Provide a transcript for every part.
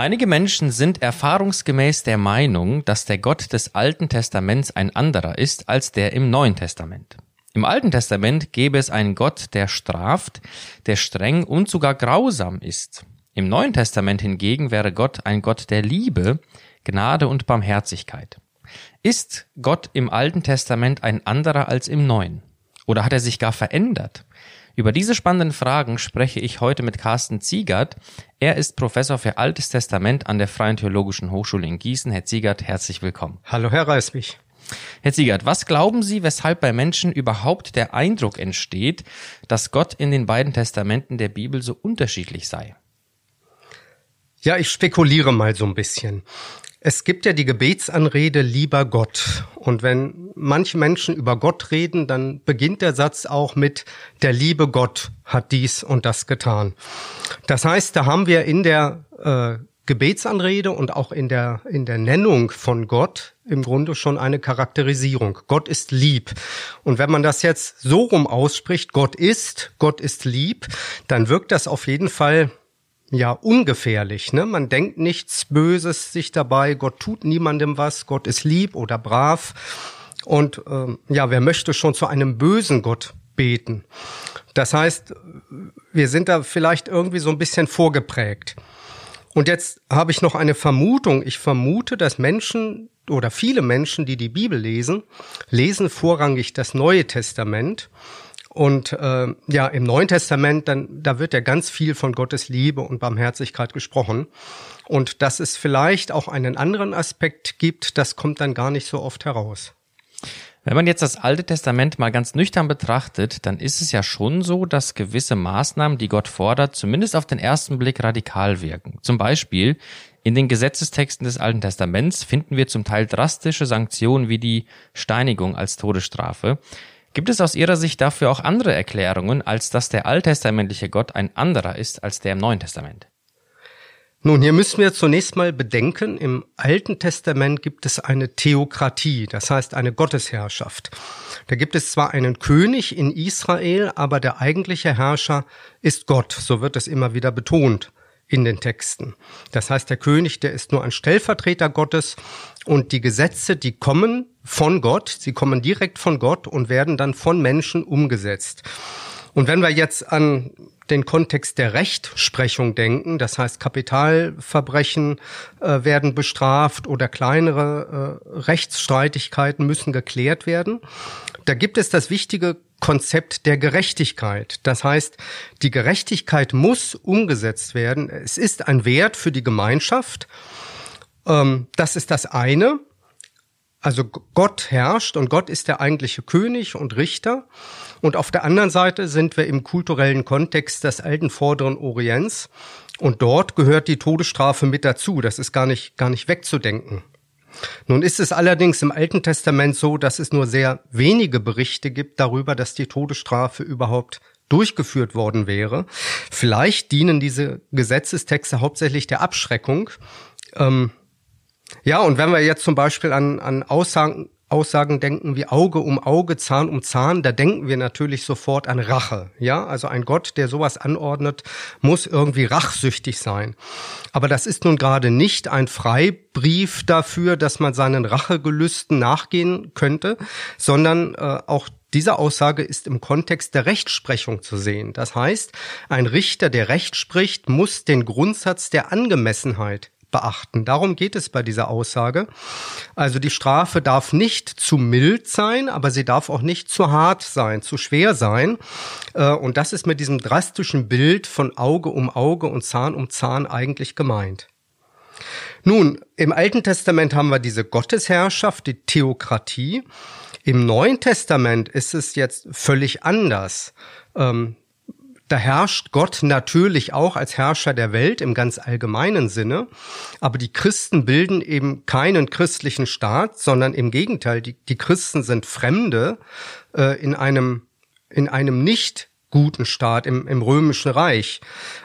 Einige Menschen sind erfahrungsgemäß der Meinung, dass der Gott des Alten Testaments ein anderer ist als der im Neuen Testament. Im Alten Testament gäbe es einen Gott, der straft, der streng und sogar grausam ist. Im Neuen Testament hingegen wäre Gott ein Gott der Liebe, Gnade und Barmherzigkeit. Ist Gott im Alten Testament ein anderer als im Neuen? Oder hat er sich gar verändert? Über diese spannenden Fragen spreche ich heute mit Carsten Ziegert. Er ist Professor für Altes Testament an der Freien Theologischen Hochschule in Gießen. Herr Ziegert, herzlich willkommen. Hallo, Herr Reiswig. Herr Ziegert, was glauben Sie, weshalb bei Menschen überhaupt der Eindruck entsteht, dass Gott in den beiden Testamenten der Bibel so unterschiedlich sei? Ja, ich spekuliere mal so ein bisschen. Es gibt ja die Gebetsanrede lieber Gott. Und wenn manche Menschen über Gott reden, dann beginnt der Satz auch mit der liebe Gott hat dies und das getan. Das heißt, da haben wir in der äh, Gebetsanrede und auch in der, in der Nennung von Gott im Grunde schon eine Charakterisierung. Gott ist lieb. Und wenn man das jetzt so rum ausspricht, Gott ist, Gott ist lieb, dann wirkt das auf jeden Fall ja ungefährlich. Ne? Man denkt nichts Böses sich dabei. Gott tut niemandem was. Gott ist lieb oder brav. Und ähm, ja, wer möchte schon zu einem bösen Gott beten? Das heißt, wir sind da vielleicht irgendwie so ein bisschen vorgeprägt. Und jetzt habe ich noch eine Vermutung. Ich vermute, dass Menschen oder viele Menschen, die die Bibel lesen, lesen vorrangig das Neue Testament und äh, ja, im Neuen Testament, dann, da wird ja ganz viel von Gottes Liebe und Barmherzigkeit gesprochen. Und dass es vielleicht auch einen anderen Aspekt gibt, das kommt dann gar nicht so oft heraus. Wenn man jetzt das Alte Testament mal ganz nüchtern betrachtet, dann ist es ja schon so, dass gewisse Maßnahmen, die Gott fordert, zumindest auf den ersten Blick radikal wirken. Zum Beispiel in den Gesetzestexten des Alten Testaments finden wir zum Teil drastische Sanktionen wie die Steinigung als Todesstrafe. Gibt es aus Ihrer Sicht dafür auch andere Erklärungen, als dass der alttestamentliche Gott ein anderer ist als der im Neuen Testament? Nun, hier müssen wir zunächst mal bedenken, im Alten Testament gibt es eine Theokratie, das heißt eine Gottesherrschaft. Da gibt es zwar einen König in Israel, aber der eigentliche Herrscher ist Gott, so wird es immer wieder betont in den Texten. Das heißt, der König, der ist nur ein Stellvertreter Gottes und die Gesetze, die kommen von Gott, sie kommen direkt von Gott und werden dann von Menschen umgesetzt. Und wenn wir jetzt an den Kontext der Rechtsprechung denken, das heißt Kapitalverbrechen äh, werden bestraft oder kleinere äh, Rechtsstreitigkeiten müssen geklärt werden, da gibt es das wichtige Konzept der Gerechtigkeit. Das heißt, die Gerechtigkeit muss umgesetzt werden. Es ist ein Wert für die Gemeinschaft. Ähm, das ist das eine. Also Gott herrscht und Gott ist der eigentliche König und Richter. Und auf der anderen Seite sind wir im kulturellen Kontext des alten Vorderen Orients. Und dort gehört die Todesstrafe mit dazu. Das ist gar nicht, gar nicht wegzudenken. Nun ist es allerdings im Alten Testament so, dass es nur sehr wenige Berichte gibt darüber, dass die Todesstrafe überhaupt durchgeführt worden wäre. Vielleicht dienen diese Gesetzestexte hauptsächlich der Abschreckung. Ähm, ja, und wenn wir jetzt zum Beispiel an, an Aussagen, Aussagen denken wie Auge um Auge, Zahn um Zahn, da denken wir natürlich sofort an Rache. Ja, also ein Gott, der sowas anordnet, muss irgendwie rachsüchtig sein. Aber das ist nun gerade nicht ein Freibrief dafür, dass man seinen Rachegelüsten nachgehen könnte, sondern äh, auch diese Aussage ist im Kontext der Rechtsprechung zu sehen. Das heißt, ein Richter, der Recht spricht, muss den Grundsatz der Angemessenheit beachten. Darum geht es bei dieser Aussage. Also die Strafe darf nicht zu mild sein, aber sie darf auch nicht zu hart sein, zu schwer sein. Äh, und das ist mit diesem drastischen Bild von Auge um Auge und Zahn um Zahn eigentlich gemeint. Nun, im Alten Testament haben wir diese Gottesherrschaft, die Theokratie. Im Neuen Testament ist es jetzt völlig anders. Ähm, da herrscht Gott natürlich auch als Herrscher der Welt im ganz allgemeinen Sinne, aber die Christen bilden eben keinen christlichen Staat, sondern im Gegenteil, die, die Christen sind Fremde äh, in einem in einem nicht guten Staat im, im römischen Reich.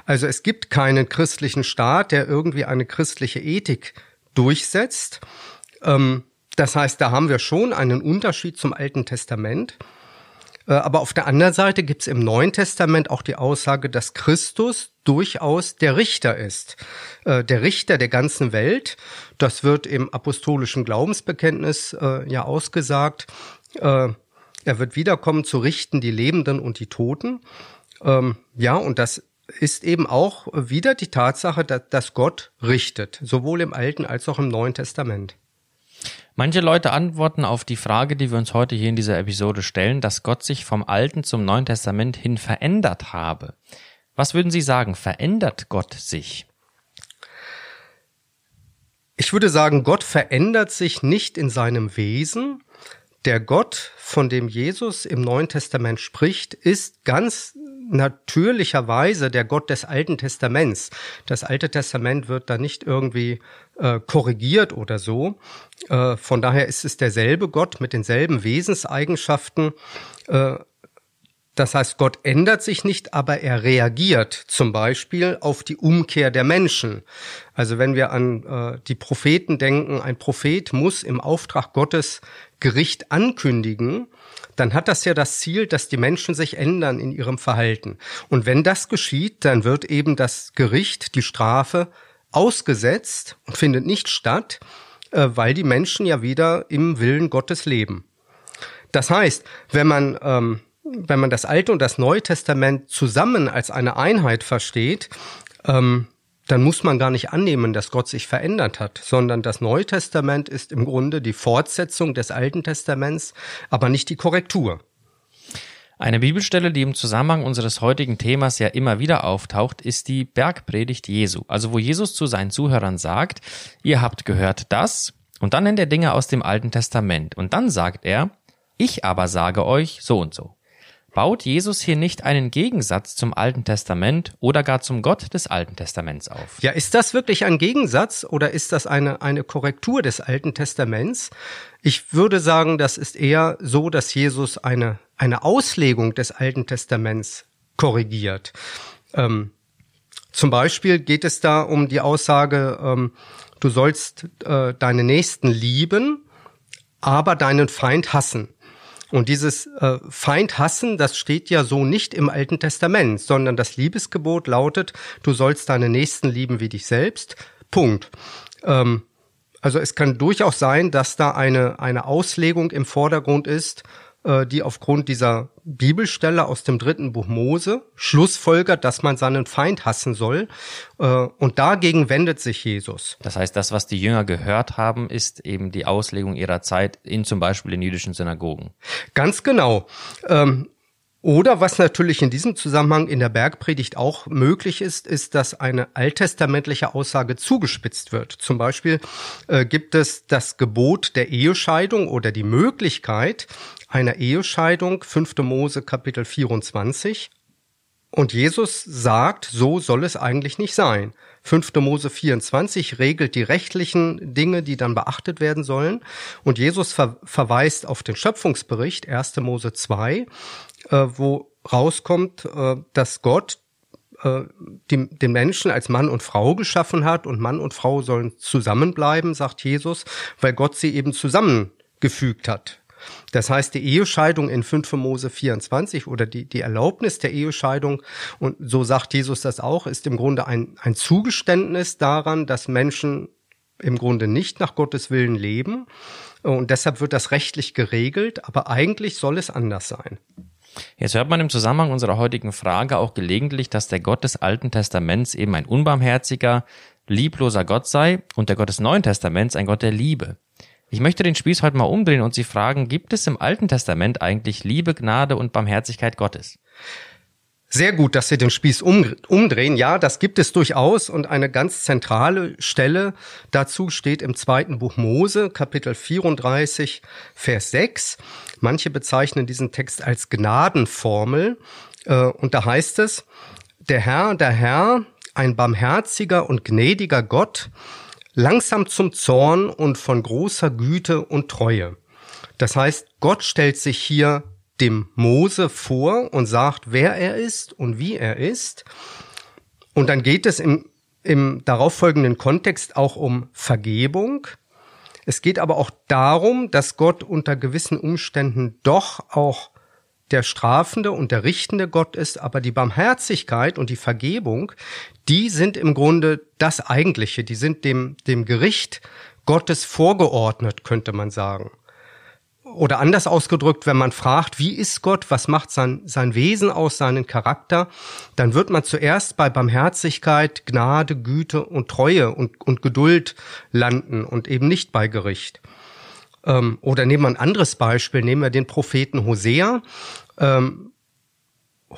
Also es gibt keinen christlichen Staat, der irgendwie eine christliche Ethik durchsetzt. Ähm, das heißt, da haben wir schon einen Unterschied zum Alten Testament. Äh, aber auf der anderen Seite gibt es im Neuen Testament auch die Aussage, dass Christus durchaus der Richter ist. Äh, der Richter der ganzen Welt. Das wird im apostolischen Glaubensbekenntnis äh, ja ausgesagt. Er wird wiederkommen zu richten die Lebenden und die Toten. Ähm, ja, und das ist eben auch wieder die Tatsache, dass Gott richtet, sowohl im Alten als auch im Neuen Testament. Manche Leute antworten auf die Frage, die wir uns heute hier in dieser Episode stellen, dass Gott sich vom Alten zum Neuen Testament hin verändert habe. Was würden Sie sagen, verändert Gott sich? Ich würde sagen, Gott verändert sich nicht in seinem Wesen. Der Gott, von dem Jesus im Neuen Testament spricht, ist ganz natürlicherweise der Gott des Alten Testaments. Das Alte Testament wird da nicht irgendwie äh, korrigiert oder so. Äh, von daher ist es derselbe Gott mit denselben Wesenseigenschaften. Äh, das heißt, Gott ändert sich nicht, aber er reagiert zum Beispiel auf die Umkehr der Menschen. Also wenn wir an äh, die Propheten denken, ein Prophet muss im Auftrag Gottes Gericht ankündigen, dann hat das ja das Ziel, dass die Menschen sich ändern in ihrem Verhalten. Und wenn das geschieht, dann wird eben das Gericht, die Strafe ausgesetzt und findet nicht statt, äh, weil die Menschen ja wieder im Willen Gottes leben. Das heißt, wenn man ähm, wenn man das Alte und das Neue Testament zusammen als eine Einheit versteht, ähm, dann muss man gar nicht annehmen, dass Gott sich verändert hat, sondern das Neue Testament ist im Grunde die Fortsetzung des Alten Testaments, aber nicht die Korrektur. Eine Bibelstelle, die im Zusammenhang unseres heutigen Themas ja immer wieder auftaucht, ist die Bergpredigt Jesu. Also wo Jesus zu seinen Zuhörern sagt, ihr habt gehört das, und dann nennt er Dinge aus dem Alten Testament. Und dann sagt er, ich aber sage euch so und so. Baut Jesus hier nicht einen Gegensatz zum Alten Testament oder gar zum Gott des Alten Testaments auf? Ja, ist das wirklich ein Gegensatz oder ist das eine, eine Korrektur des Alten Testaments? Ich würde sagen, das ist eher so, dass Jesus eine, eine Auslegung des Alten Testaments korrigiert. Ähm, zum Beispiel geht es da um die Aussage, ähm, du sollst äh, deine Nächsten lieben, aber deinen Feind hassen. Und dieses äh, Feind hassen, das steht ja so nicht im Alten Testament, sondern das Liebesgebot lautet, du sollst deine Nächsten lieben wie dich selbst. Punkt. Ähm, also es kann durchaus sein, dass da eine, eine Auslegung im Vordergrund ist, die aufgrund dieser Bibelstelle aus dem dritten Buch Mose schlussfolgert, dass man seinen Feind hassen soll. Äh, und dagegen wendet sich Jesus. Das heißt, das, was die Jünger gehört haben, ist eben die Auslegung ihrer Zeit in zum Beispiel den jüdischen Synagogen. Ganz genau. Ähm, oder was natürlich in diesem Zusammenhang in der Bergpredigt auch möglich ist, ist, dass eine alttestamentliche Aussage zugespitzt wird. Zum Beispiel äh, gibt es das Gebot der Ehescheidung oder die Möglichkeit einer Ehescheidung, 5. Mose Kapitel 24. Und Jesus sagt, so soll es eigentlich nicht sein. 5. Mose 24 regelt die rechtlichen Dinge, die dann beachtet werden sollen. Und Jesus ver verweist auf den Schöpfungsbericht, 1. Mose 2, äh, wo rauskommt, äh, dass Gott äh, die, den Menschen als Mann und Frau geschaffen hat und Mann und Frau sollen zusammenbleiben, sagt Jesus, weil Gott sie eben zusammengefügt hat. Das heißt, die Ehescheidung in 5 Mose 24 oder die, die Erlaubnis der Ehescheidung, und so sagt Jesus das auch, ist im Grunde ein, ein Zugeständnis daran, dass Menschen im Grunde nicht nach Gottes Willen leben. Und deshalb wird das rechtlich geregelt, aber eigentlich soll es anders sein. Jetzt hört man im Zusammenhang unserer heutigen Frage auch gelegentlich, dass der Gott des Alten Testaments eben ein unbarmherziger, liebloser Gott sei und der Gott des Neuen Testaments ein Gott der Liebe. Ich möchte den Spieß heute mal umdrehen und Sie fragen, gibt es im Alten Testament eigentlich Liebe, Gnade und Barmherzigkeit Gottes? Sehr gut, dass Sie den Spieß um, umdrehen. Ja, das gibt es durchaus. Und eine ganz zentrale Stelle dazu steht im zweiten Buch Mose, Kapitel 34, Vers 6. Manche bezeichnen diesen Text als Gnadenformel. Äh, und da heißt es, der Herr, der Herr, ein barmherziger und gnädiger Gott, langsam zum Zorn und von großer Güte und Treue. Das heißt, Gott stellt sich hier dem Mose vor und sagt, wer er ist und wie er ist. Und dann geht es im, im darauffolgenden Kontext auch um Vergebung. Es geht aber auch darum, dass Gott unter gewissen Umständen doch auch der strafende und der richtende Gott ist, aber die Barmherzigkeit und die Vergebung, die sind im Grunde das Eigentliche, die sind dem, dem Gericht Gottes vorgeordnet, könnte man sagen. Oder anders ausgedrückt, wenn man fragt, wie ist Gott, was macht sein, sein Wesen aus, seinen Charakter, dann wird man zuerst bei Barmherzigkeit, Gnade, Güte und Treue und, und Geduld landen und eben nicht bei Gericht. Ähm, oder nehmen wir ein anderes Beispiel, nehmen wir den Propheten Hosea. Ähm,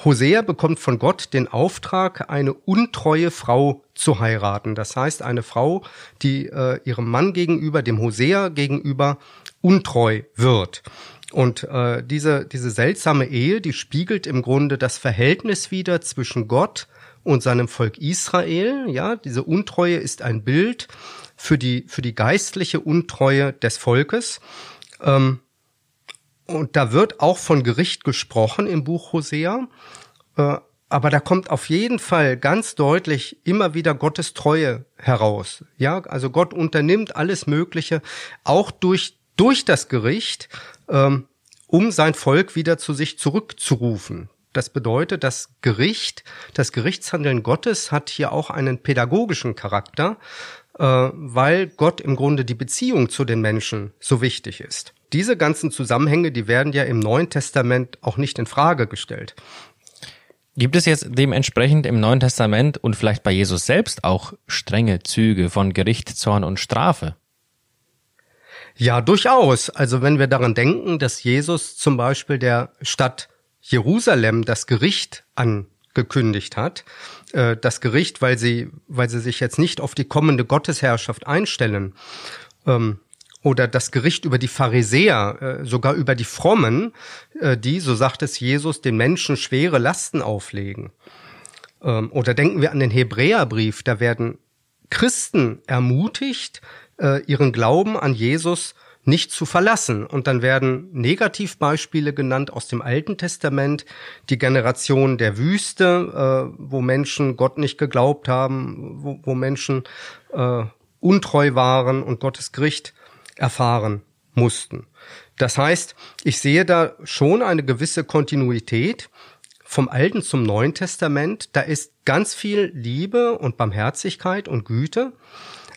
Hosea bekommt von Gott den Auftrag, eine untreue Frau zu heiraten. Das heißt, eine Frau, die äh, ihrem Mann gegenüber, dem Hosea gegenüber, untreu wird. Und äh, diese, diese seltsame Ehe, die spiegelt im Grunde das Verhältnis wieder zwischen Gott und seinem Volk Israel. Ja, diese Untreue ist ein Bild für die, für die geistliche Untreue des Volkes. Ähm, und da wird auch von Gericht gesprochen im Buch Hosea. Äh, aber da kommt auf jeden Fall ganz deutlich immer wieder Gottes Treue heraus. Ja, also Gott unternimmt alles Mögliche, auch durch, durch das Gericht, ähm, um sein Volk wieder zu sich zurückzurufen. Das bedeutet, das Gericht, das Gerichtshandeln Gottes hat hier auch einen pädagogischen Charakter, äh, weil Gott im Grunde die Beziehung zu den Menschen so wichtig ist. Diese ganzen Zusammenhänge, die werden ja im Neuen Testament auch nicht in Frage gestellt. Gibt es jetzt dementsprechend im Neuen Testament und vielleicht bei Jesus selbst auch strenge Züge von Gericht, Zorn und Strafe? Ja, durchaus. Also wenn wir daran denken, dass Jesus zum Beispiel der Stadt Jerusalem das Gericht angekündigt hat, äh, das Gericht, weil sie, weil sie sich jetzt nicht auf die kommende Gottesherrschaft einstellen, ähm, oder das Gericht über die Pharisäer, äh, sogar über die Frommen, äh, die, so sagt es Jesus, den Menschen schwere Lasten auflegen. Ähm, oder denken wir an den Hebräerbrief, da werden Christen ermutigt, äh, ihren Glauben an Jesus nicht zu verlassen. Und dann werden Negativbeispiele genannt aus dem Alten Testament, die Generation der Wüste, wo Menschen Gott nicht geglaubt haben, wo, Menschen untreu waren und Gottes Gericht erfahren mussten. Das heißt, ich sehe da schon eine gewisse Kontinuität vom Alten zum Neuen Testament. Da ist ganz viel Liebe und Barmherzigkeit und Güte.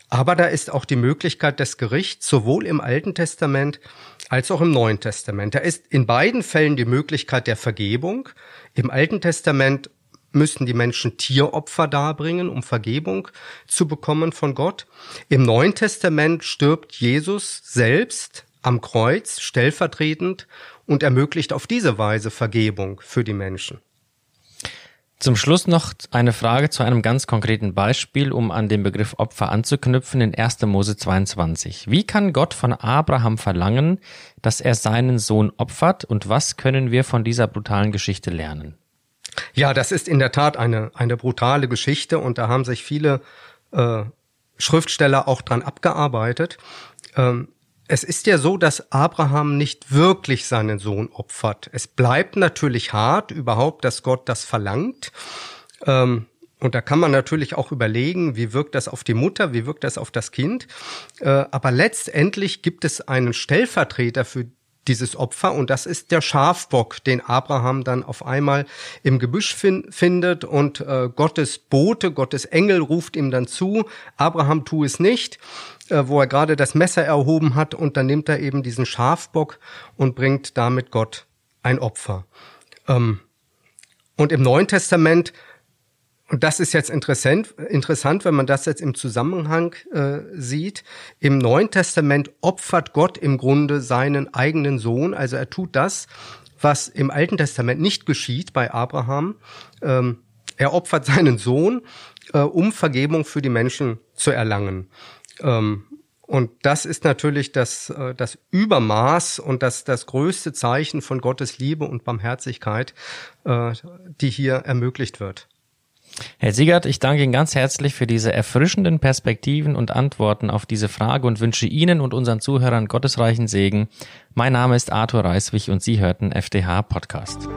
Aber da ist auch die Möglichkeit des Gerichts, sowohl im Alten Testament als auch im Neuen Testament. Da ist in beiden Fällen die Möglichkeit der Vergebung. Im Alten Testament müssten die Menschen Tieropfer darbringen, um Vergebung zu bekommen von Gott. Im Neuen Testament stirbt Jesus selbst am Kreuz stellvertretend und ermöglicht auf diese Weise Vergebung für die Menschen. Zum Schluss noch eine Frage zu einem ganz konkreten Beispiel, um an den Begriff Opfer anzuknüpfen in 1. Mose 22. Wie kann Gott von Abraham verlangen, dass er seinen Sohn opfert und was können wir von dieser brutalen Geschichte lernen? Ja, das ist in der Tat eine, eine brutale Geschichte und da haben sich viele äh, Schriftsteller auch dran abgearbeitet. Ähm, es ist ja so, dass Abraham nicht wirklich seinen Sohn opfert. Es bleibt natürlich hart überhaupt, dass Gott das verlangt. Ähm, und da kann man natürlich auch überlegen, wie wirkt das auf die Mutter, wie wirkt das auf das Kind. Äh, aber letztendlich gibt es einen Stellvertreter für dieses Opfer und das ist der Schafbock, den Abraham dann auf einmal im Gebüsch fin findet und äh, Gottes Bote, Gottes Engel ruft ihm dann zu, Abraham tu es nicht, äh, wo er gerade das Messer erhoben hat und dann nimmt er eben diesen Schafbock und bringt damit Gott ein Opfer. Ähm, und im Neuen Testament und das ist jetzt interessant, interessant, wenn man das jetzt im Zusammenhang äh, sieht. Im Neuen Testament opfert Gott im Grunde seinen eigenen Sohn. Also er tut das, was im Alten Testament nicht geschieht bei Abraham. Ähm, er opfert seinen Sohn, äh, um Vergebung für die Menschen zu erlangen. Ähm, und das ist natürlich das, äh, das Übermaß und das, das größte Zeichen von Gottes Liebe und Barmherzigkeit, äh, die hier ermöglicht wird. Herr Siegert, ich danke Ihnen ganz herzlich für diese erfrischenden Perspektiven und Antworten auf diese Frage und wünsche Ihnen und unseren Zuhörern gottesreichen Segen. Mein Name ist Arthur Reiswig und Sie hörten FDH Podcast.